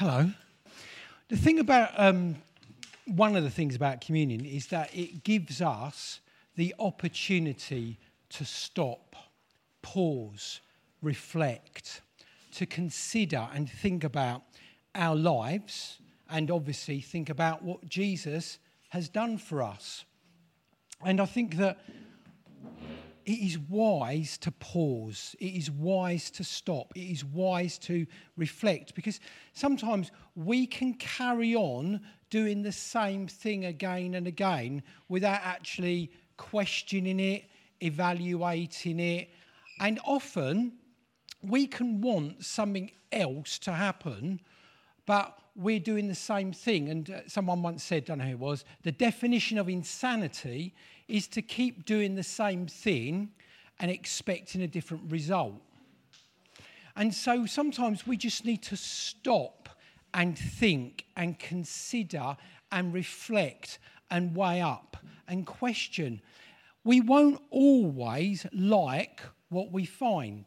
Hello. The thing about um, one of the things about communion is that it gives us the opportunity to stop, pause, reflect, to consider and think about our lives, and obviously think about what Jesus has done for us. And I think that it is wise to pause. It is wise to stop. It is wise to reflect because sometimes we can carry on doing the same thing again and again without actually questioning it, evaluating it. And often we can want something else to happen, but we're doing the same thing. And uh, someone once said, I don't know who it was, the definition of insanity is to keep doing the same thing and expecting a different result. And so sometimes we just need to stop and think and consider and reflect and weigh up and question. We won't always like what we find.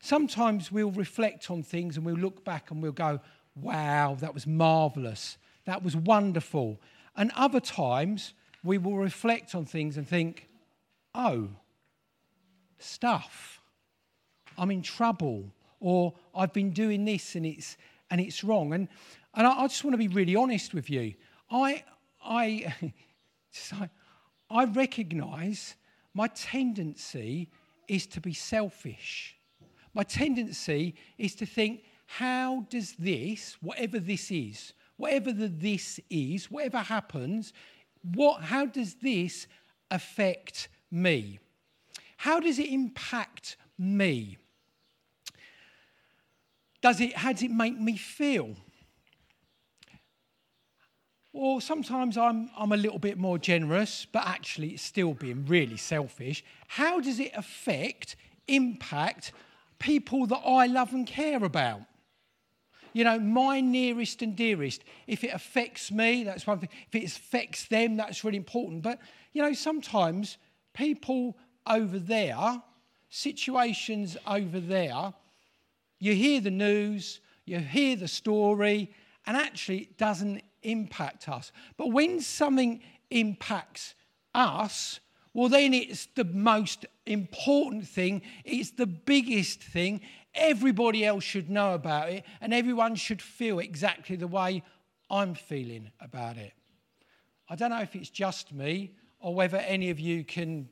Sometimes we'll reflect on things and we'll look back and we'll go, wow, that was marvelous. That was wonderful. And other times we will reflect on things and think, oh, stuff. I'm in trouble. Or I've been doing this and it's, and it's wrong. And, and I, I just want to be really honest with you. I, I, I, I recognize my tendency is to be selfish. My tendency is to think, how does this, whatever this is, whatever the this is, whatever happens, what, how does this affect me? How does it impact me? Does it, how does it make me feel? Or sometimes I'm, I'm a little bit more generous, but actually it's still being really selfish. How does it affect, impact people that I love and care about? You know, my nearest and dearest. If it affects me, that's one thing. If it affects them, that's really important. But, you know, sometimes people over there, situations over there, you hear the news, you hear the story, and actually it doesn't impact us. But when something impacts us, well, then it's the most important thing, it's the biggest thing, Everybody else should know about it, and everyone should feel exactly the way I'm feeling about it. I don't know if it's just me or whether any of you can,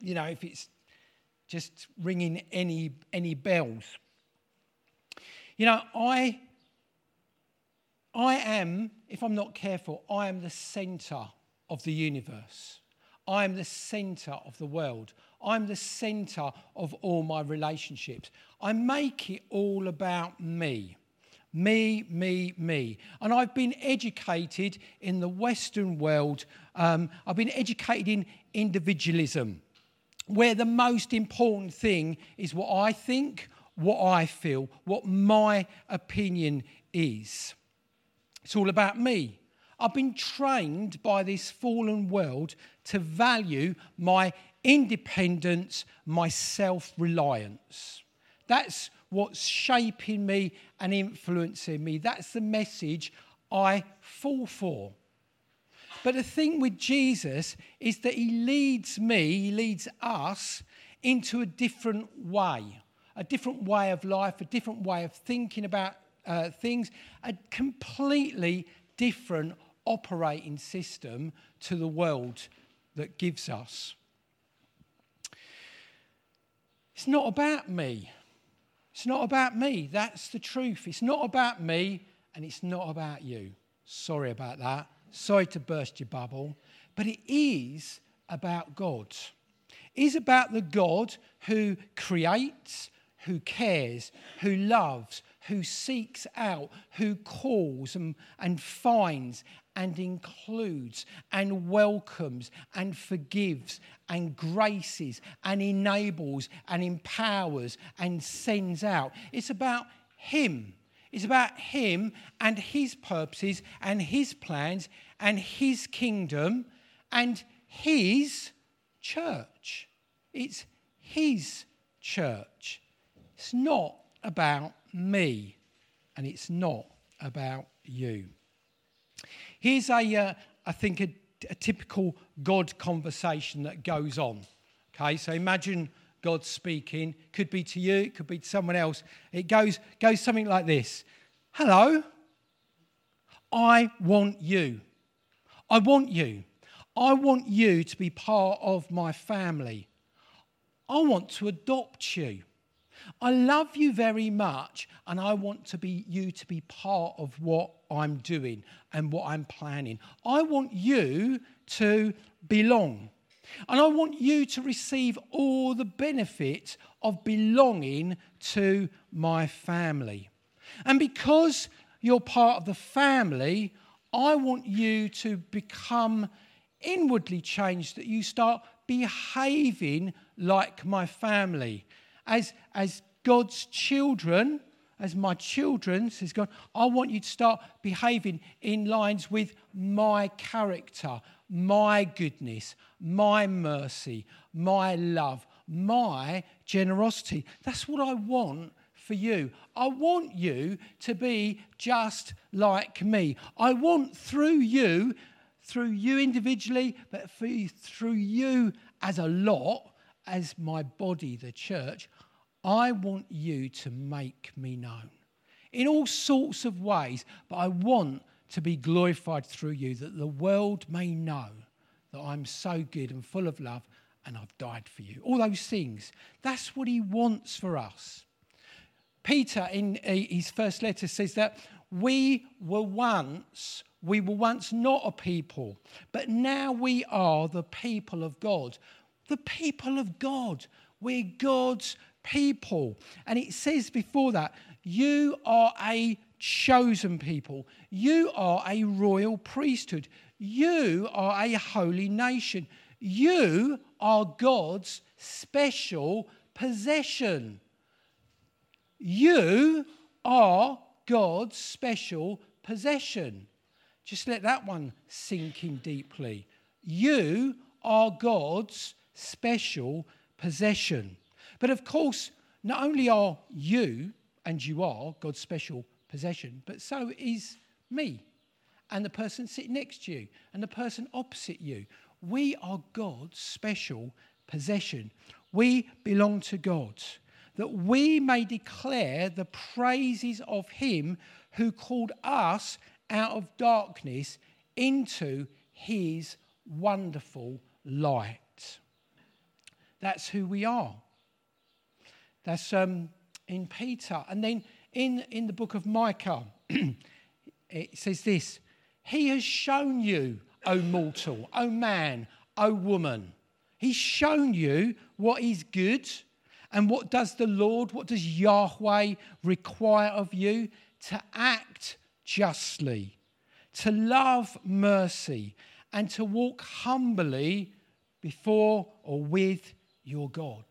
you know, if it's just ringing any, any bells. You know, I, I am, if I'm not careful, I am the center of the universe. I am the center of the world. I'm the center of all my relationships. I make it all about me. Me, me, me. And I've been educated in the Western world, um, I've been educated in individualism, where the most important thing is what I think, what I feel, what my opinion is. It's all about me. I've been trained by this fallen world to value my independence, my self reliance. That's what's shaping me and influencing me. That's the message I fall for. But the thing with Jesus is that he leads me, he leads us into a different way, a different way of life, a different way of thinking about uh, things, a completely different operating system to the world that gives us. It's not about me. It's not about me. That's the truth. It's not about me and it's not about you. Sorry about that. Sorry to burst your bubble. But it is about God. It is about the God who creates, who cares, who loves, who seeks out, who calls and, and finds and includes and welcomes and forgives and graces and enables and empowers and sends out. It's about Him. It's about Him and His purposes and His plans and His kingdom and His church. It's His church. It's not about me and it's not about you. Here's a, uh, I think, a, a typical God conversation that goes on. Okay, so imagine God speaking. Could be to you, it could be to someone else. It goes, goes something like this Hello, I want you. I want you. I want you to be part of my family. I want to adopt you. I love you very much, and I want to be you to be part of what I'm doing and what I'm planning. I want you to belong. And I want you to receive all the benefit of belonging to my family. And because you're part of the family, I want you to become inwardly changed, that you start behaving like my family. As, as God's children, as my children, says God, I want you to start behaving in lines with my character, my goodness, my mercy, my love, my generosity. That's what I want for you. I want you to be just like me. I want through you, through you individually, but through you as a lot, as my body, the church, I want you to make me known in all sorts of ways, but I want to be glorified through you, that the world may know that I'm so good and full of love and I've died for you. All those things. That's what he wants for us. Peter, in uh, his first letter, says that we were once, we were once not a people, but now we are the people of God. The people of God. We're God's people. And it says before that, you are a chosen people. You are a royal priesthood. You are a holy nation. You are God's special possession. You are God's special possession. Just let that one sink in deeply. You are God's special possession. But of course, not only are you and you are God's special possession, but so is me and the person sitting next to you and the person opposite you. We are God's special possession. We belong to God that we may declare the praises of him who called us out of darkness into his wonderful light. That's who we are. That's um, in Peter. And then in, in the book of Micah, it says this He has shown you, O mortal, O man, O woman. He's shown you what is good and what does the Lord, what does Yahweh require of you? To act justly, to love mercy, and to walk humbly before or with your God.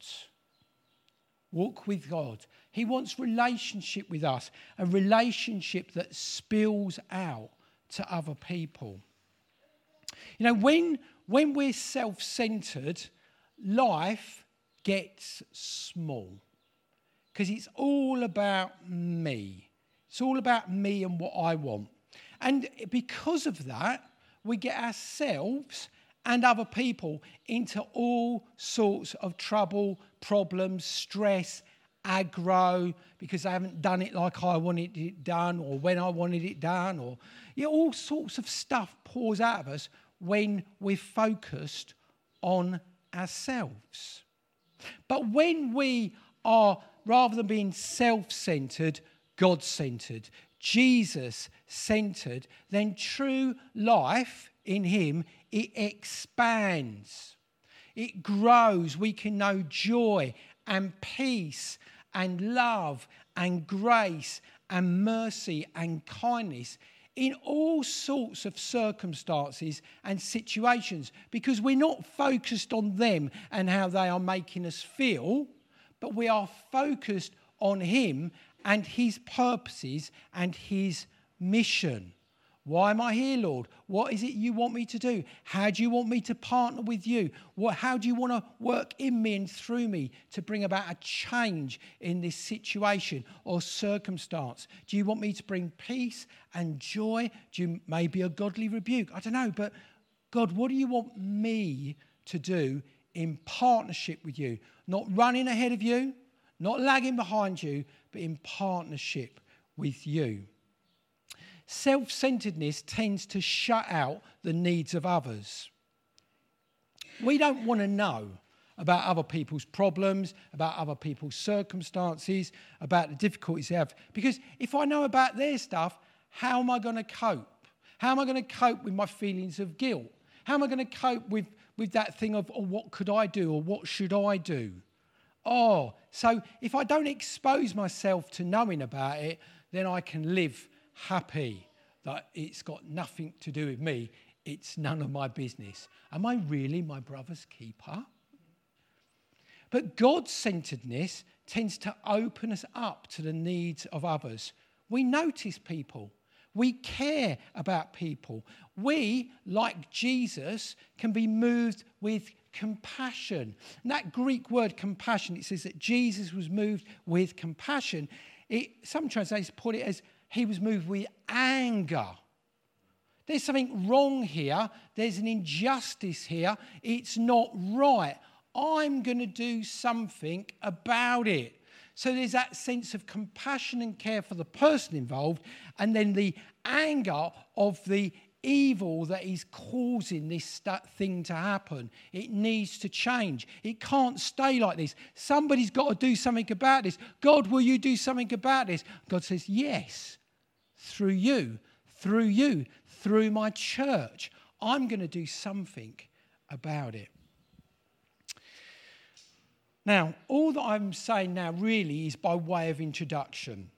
Walk with God. He wants relationship with us, a relationship that spills out to other people. You know, when, when we're self centered, life gets small because it's all about me. It's all about me and what I want. And because of that, we get ourselves and other people into all sorts of trouble, problems, stress, aggro, because they haven't done it like I wanted it done or when I wanted it done, or yeah, all sorts of stuff pours out of us when we're focused on ourselves. But when we are, rather than being self centered, God centered, Jesus centered, then true life in Him, it expands. It grows. We can know joy and peace and love and grace and mercy and kindness in all sorts of circumstances and situations because we're not focused on them and how they are making us feel, but we are focused on Him and His purposes and His mission. Why am I here, Lord? What is it you want me to do? How do you want me to partner with you? What, how do you want to work in me and through me to bring about a change in this situation or circumstance? Do you want me to bring peace and joy? Do you maybe a godly rebuke? I don't know, but God, what do you want me to do in partnership with you? Not running ahead of you, not lagging behind you, but in partnership with you. Self centeredness tends to shut out the needs of others. We don't want to know about other people's problems, about other people's circumstances, about the difficulties they have. Because if I know about their stuff, how am I going to cope? How am I going to cope with my feelings of guilt? How am I going to cope with, with that thing of, oh, what could I do or what should I do? Oh, so if I don't expose myself to knowing about it, then I can live happy that it's got nothing to do with me. It's none of my business. Am I really my brother's keeper? But God centeredness tends to open us up to the needs of others. We notice people, we care about people. We, like Jesus, can be moved with compassion. And that Greek word compassion, it says that Jesus was moved with compassion. It, some translations put it as he was moved with anger. There's something wrong here. There's an injustice here. It's not right. I'm going to do something about it. So there's that sense of compassion and care for the person involved, and then the anger of the evil that is causing this thing to happen. It needs to change. It can't stay like this. Somebody's got to do something about this. God, will you do something about this? God says, Yes, through you, through you, through my church. I'm going to do something about it. Now, all that I'm saying now really is by way of introduction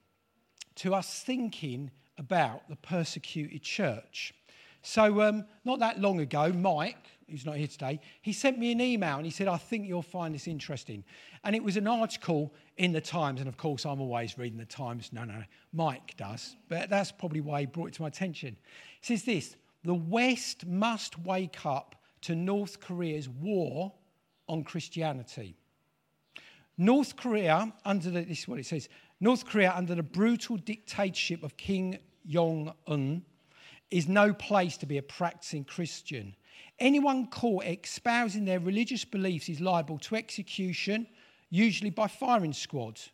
to us thinking about the persecuted church. So, um, not that long ago, Mike, who's not here today, he sent me an email and he said, I think you'll find this interesting. And it was an article in the Times. And of course, I'm always reading the Times. No, no, no. Mike does. But that's probably why he brought it to my attention. Says this The West must wake up to North Korea's war on Christianity. North Korea, under the, this is what it says North Korea, under the brutal dictatorship of Kim Jong un, is no place to be a practicing Christian. Anyone caught espousing their religious beliefs is liable to execution, usually by firing squads.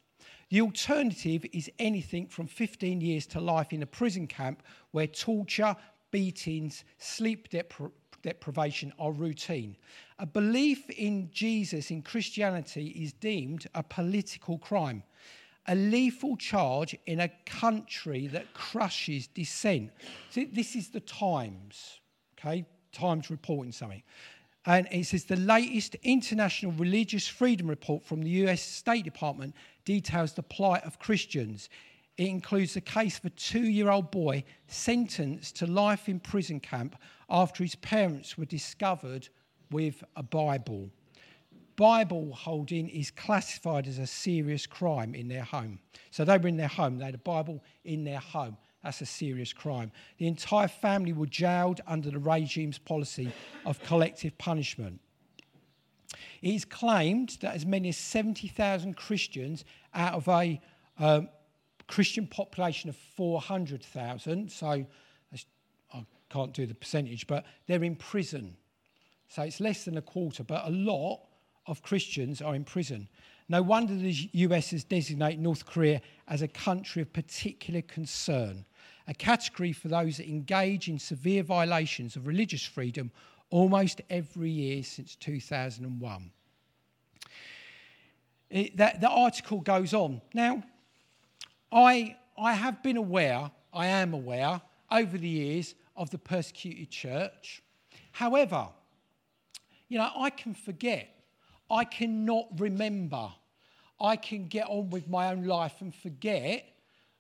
The alternative is anything from 15 years to life in a prison camp where torture, beatings, sleep depri- deprivation are routine. A belief in Jesus, in Christianity, is deemed a political crime a lethal charge in a country that crushes dissent. See, this is the Times, okay? Times reporting something. And it says the latest International Religious Freedom Report from the US State Department details the plight of Christians. It includes the case of a two year old boy sentenced to life in prison camp after his parents were discovered with a Bible. Bible holding is classified as a serious crime in their home. So they were in their home, they had a Bible in their home. That's a serious crime. The entire family were jailed under the regime's policy of collective punishment. It is claimed that as many as 70,000 Christians out of a um, Christian population of 400,000, so I can't do the percentage, but they're in prison. So it's less than a quarter, but a lot of Christians are in prison. No wonder the US has designated North Korea as a country of particular concern, a category for those that engage in severe violations of religious freedom almost every year since 2001. It, that, the article goes on. Now, I, I have been aware, I am aware, over the years of the persecuted church. However, you know, I can forget I cannot remember. I can get on with my own life and forget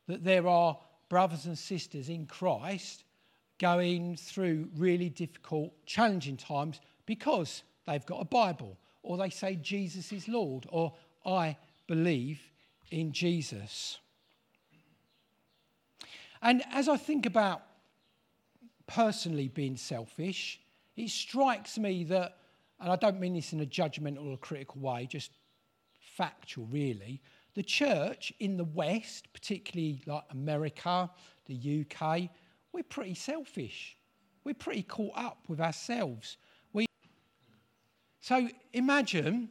that there are brothers and sisters in Christ going through really difficult, challenging times because they've got a Bible or they say Jesus is Lord or I believe in Jesus. And as I think about personally being selfish, it strikes me that, and I don't mean this in a judgmental or critical way, just factual really, the church in the West, particularly like America, the UK, we're pretty selfish. We're pretty caught up with ourselves. We so imagine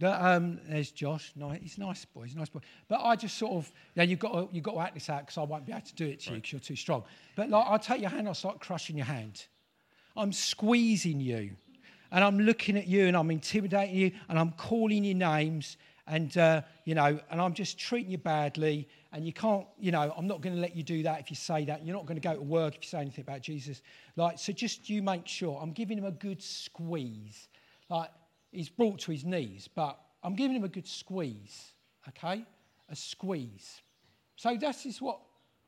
that um, there's Josh. Nice, he's a nice boy. He's a nice boy. But I just sort of, yeah, you've got to, you've got to act this out because I won't be able to do it to right. you because you're too strong. But like, I'll take your hand, I'll start crushing your hand. I'm squeezing you, and I'm looking at you, and I'm intimidating you, and I'm calling you names, and uh, you know, and I'm just treating you badly, and you can't, you know, I'm not going to let you do that if you say that. You're not going to go to work if you say anything about Jesus. Like, so just you make sure. I'm giving him a good squeeze. Like, he's brought to his knees, but I'm giving him a good squeeze, okay? A squeeze. So this is what,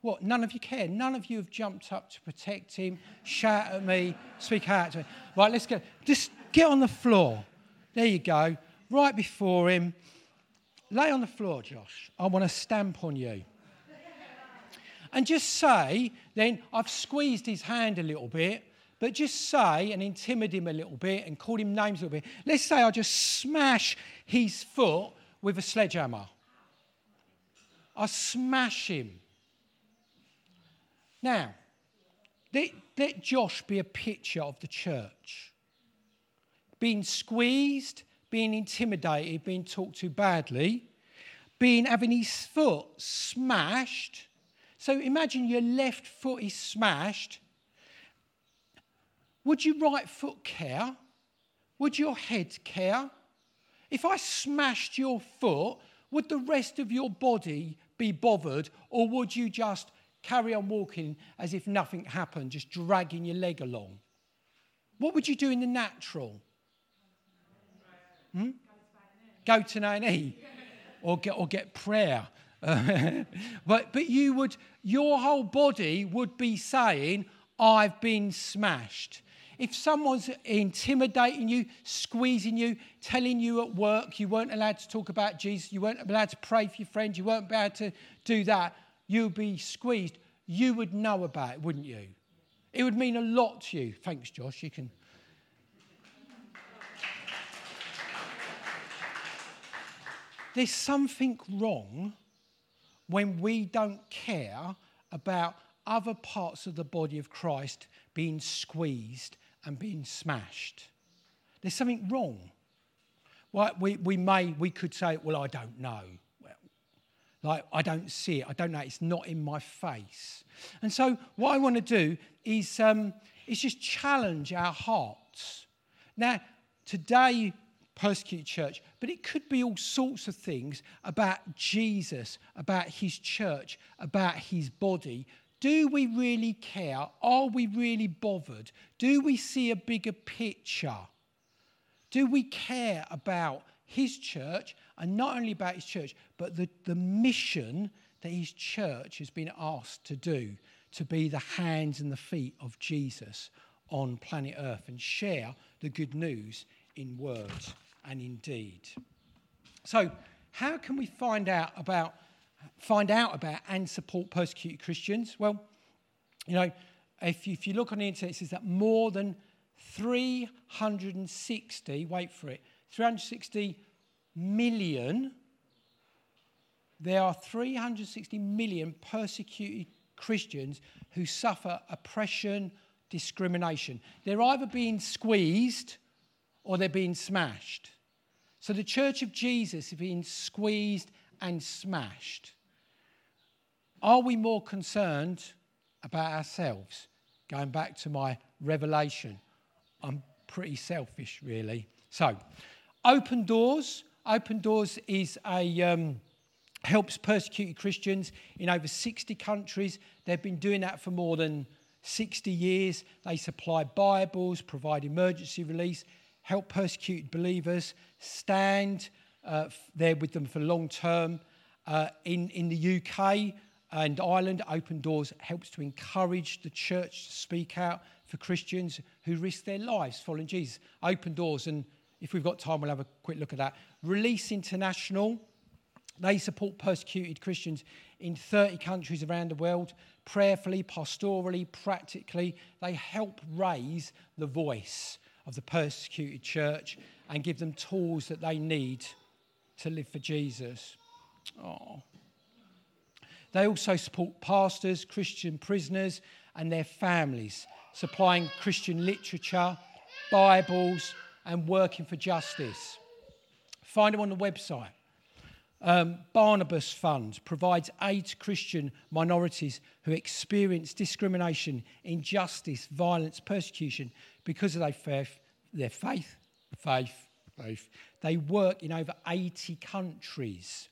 what none of you care. None of you have jumped up to protect him, shout at me, speak out to me. Right, let's go. Just get on the floor. There you go. Right before him. Lay on the floor, Josh. I want to stamp on you. And just say, then I've squeezed his hand a little bit but just say and intimidate him a little bit and call him names a little bit. Let's say I just smash his foot with a sledgehammer. I smash him. Now, let, let Josh be a picture of the church. Being squeezed, being intimidated, being talked to badly, being having his foot smashed. So imagine your left foot is smashed would your right foot care? Would your head care? If I smashed your foot, would the rest of your body be bothered, or would you just carry on walking as if nothing happened, just dragging your leg along? What would you do in the natural? Hmm? Go to A&E or get, or get prayer. but, but you would, your whole body would be saying, I've been smashed. If someone's intimidating you, squeezing you, telling you at work you weren't allowed to talk about Jesus, you weren't allowed to pray for your friends, you weren't allowed to do that, you'd be squeezed, you would know about it, wouldn't you? It would mean a lot to you. Thanks, Josh. You can. There's something wrong when we don't care about other parts of the body of Christ being squeezed and being smashed. There's something wrong. Well, we, we may, we could say, well, I don't know. Like, I don't see it. I don't know. It's not in my face. And so, what I want to do is, um, is just challenge our hearts. Now, today, persecuted church, but it could be all sorts of things about Jesus, about his church, about his body, do we really care? Are we really bothered? Do we see a bigger picture? Do we care about his church and not only about his church, but the, the mission that his church has been asked to do to be the hands and the feet of Jesus on planet Earth and share the good news in words and in deed? So, how can we find out about find out about and support persecuted Christians? Well, you know, if you, if you look on the internet, it says that more than 360, wait for it, 360 million, there are 360 million persecuted Christians who suffer oppression, discrimination. They're either being squeezed or they're being smashed. So the Church of Jesus is being squeezed and smashed. Are we more concerned about ourselves? Going back to my revelation, I'm pretty selfish, really. So, Open Doors. Open Doors is a um, helps persecuted Christians in over 60 countries. They've been doing that for more than 60 years. They supply Bibles, provide emergency release, help persecuted believers, stand uh, there with them for long term. Uh, in, in the UK and Ireland, Open Doors helps to encourage the church to speak out for Christians who risk their lives following Jesus. Open Doors, and if we've got time, we'll have a quick look at that. Release International, they support persecuted Christians in 30 countries around the world. Prayerfully, pastorally, practically, they help raise the voice of the persecuted church and give them tools that they need to live for Jesus. Oh. They also support pastors, Christian prisoners, and their families, supplying Christian literature, Bibles, and working for justice. Find them on the website. Um, Barnabas Fund provides aid to Christian minorities who experience discrimination, injustice, violence, persecution because of their faith, their faith, faith, faith. They work in over 80 countries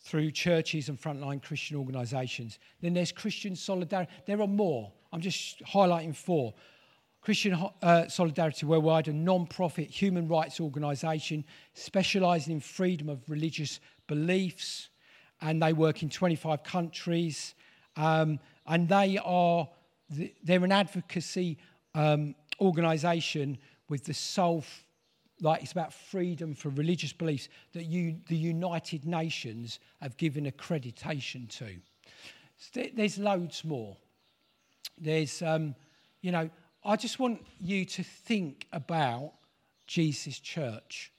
through churches and frontline Christian organisations. Then there's Christian Solidarity. There are more. I'm just highlighting four. Christian uh, Solidarity Worldwide, a non profit human rights organisation specialising in freedom of religious beliefs, and they work in 25 countries. Um, and they are they're an advocacy um, organisation with the sole, like it's about freedom for religious beliefs that you, the United Nations have given accreditation to. There's loads more. There's, um, you know, I just want you to think about Jesus' church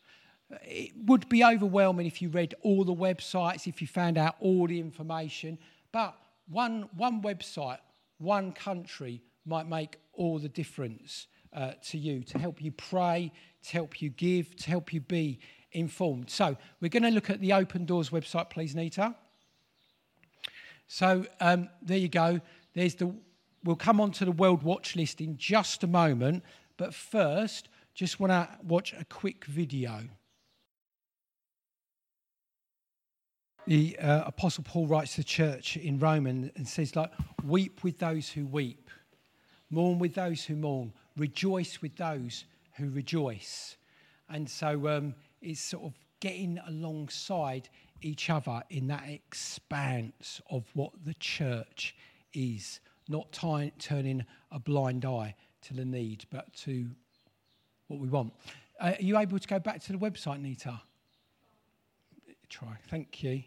it would be overwhelming if you read all the websites, if you found out all the information. But one, one website, one country might make all the difference uh, to you to help you pray, to help you give, to help you be informed. So we're going to look at the Open Doors website, please, Nita. So um, there you go. There's the. We'll come on to the World Watch list in just a moment, but first, just want to watch a quick video. the uh, Apostle Paul writes to the church in Rome and, and says, like, weep with those who weep, mourn with those who mourn, rejoice with those who rejoice. And so um, it's sort of getting alongside each other in that expanse of what the church is, not ty- turning a blind eye to the need, but to what we want. Uh, are you able to go back to the website, Nita? Try. Thank you.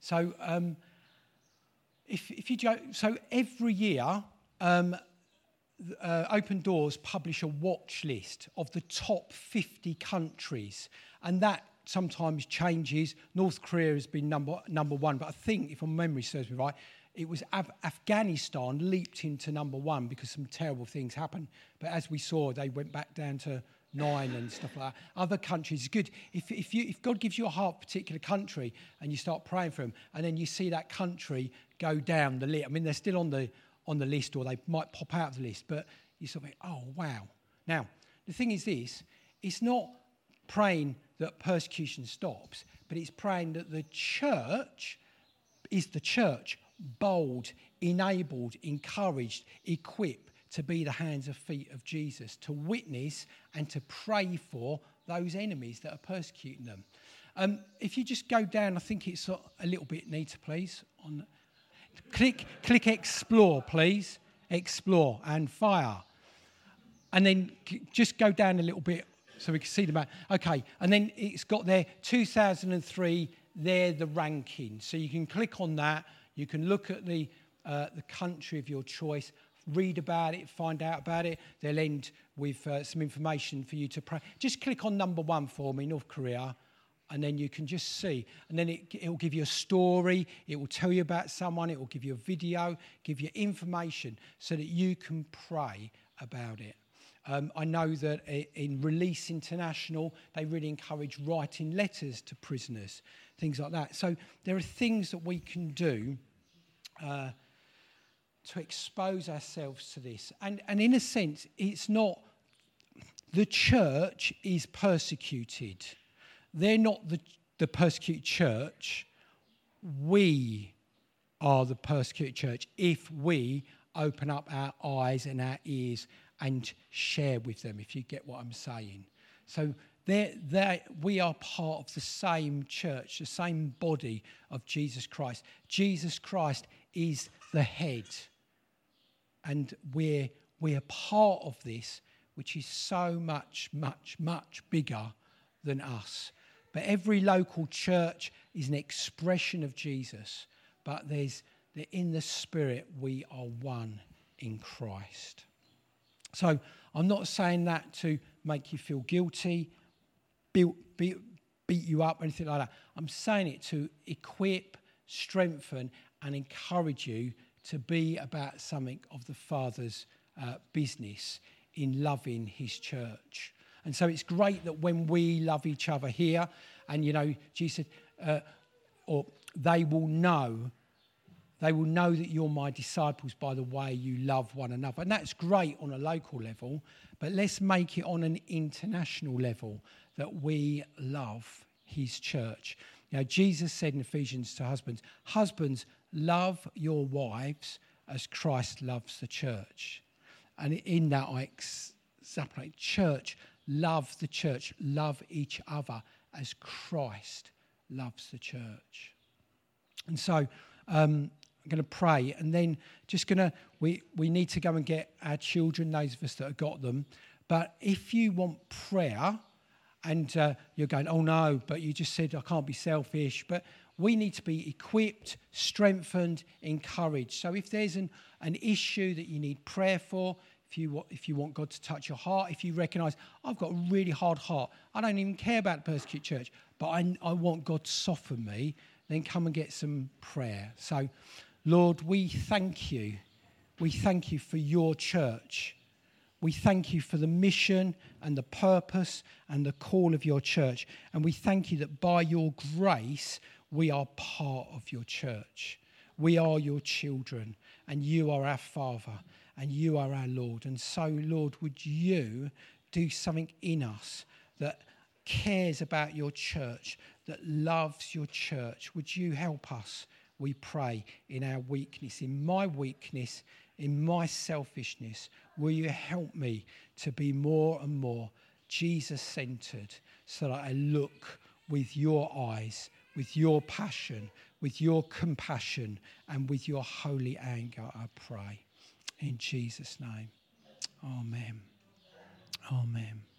So um, if, if you so every year, um, uh, Open Doors publish a watch list of the top 50 countries, and that sometimes changes. North Korea has been number number one, but I think, if my memory serves me right, it was Af- Afghanistan leaped into number one because some terrible things happened. But as we saw, they went back down to nine and stuff like that. Other countries, good. If, if, you, if God gives you a heart for a particular country and you start praying for them, and then you see that country go down the list, I mean, they're still on the, on the list or they might pop out of the list, but you sort of think, oh, wow. Now, the thing is this it's not praying that persecution stops, but it's praying that the church is the church bold, enabled, encouraged, equipped to be the hands and feet of Jesus, to witness and to pray for those enemies that are persecuting them. Um, if you just go down, I think it's a little bit Nita, please. On click, click explore, please. Explore and fire, and then just go down a little bit so we can see the map. Okay, and then it's got there 2003. They're the ranking, so you can click on that. You can look at the uh, the country of your choice read about it, find out about it. They'll end with uh, some information for you to pray. Just click on number one for me, North Korea, and then you can just see. And then it, will give you a story, it will tell you about someone, it will give you a video, give you information so that you can pray about it. Um, I know that in Release International, they really encourage writing letters to prisoners, things like that. So there are things that we can do uh, to expose ourselves to this. And, and in a sense, it's not the church is persecuted. They're not the, the persecuted church. We are the persecuted church if we open up our eyes and our ears and share with them, if you get what I'm saying. So they're, they're, we are part of the same church, the same body of Jesus Christ. Jesus Christ is the head. And we're, we're part of this, which is so much, much, much bigger than us. But every local church is an expression of Jesus. But there's in the Spirit, we are one in Christ. So I'm not saying that to make you feel guilty, beat, beat, you up, or anything like that. I'm saying it to equip, strengthen, and encourage you to be about something of the Father's uh, business in loving His church. And so it's great that when we love each other here, and you know, Jesus said, uh, or they will know they will know that you're my disciples by the way you love one another. And that's great on a local level, but let's make it on an international level that we love his church. Now, Jesus said in Ephesians to husbands, Husbands, love your wives as Christ loves the church. And in that, I extrapolate church, love the church, love each other as Christ loves the church. And so, um, I'm going to pray, and then just going to, we, we need to go and get our children, those of us that have got them. But if you want prayer, and uh, you're going, oh no, but you just said I can't be selfish. But we need to be equipped, strengthened, encouraged. So if there's an, an issue that you need prayer for, if you, if you want God to touch your heart, if you recognize, I've got a really hard heart, I don't even care about the persecuted church, but I, I want God to soften me, then come and get some prayer. So Lord, we thank you. We thank you for your church. We thank you for the mission and the purpose and the call of your church. And we thank you that by your grace, we are part of your church. We are your children, and you are our Father, and you are our Lord. And so, Lord, would you do something in us that cares about your church, that loves your church? Would you help us? we pray in our weakness, in my weakness, in my selfishness. Will you help me to be more and more Jesus centered so that I look with your eyes, with your passion, with your compassion, and with your holy anger, I pray. In Jesus' name. Amen. Amen.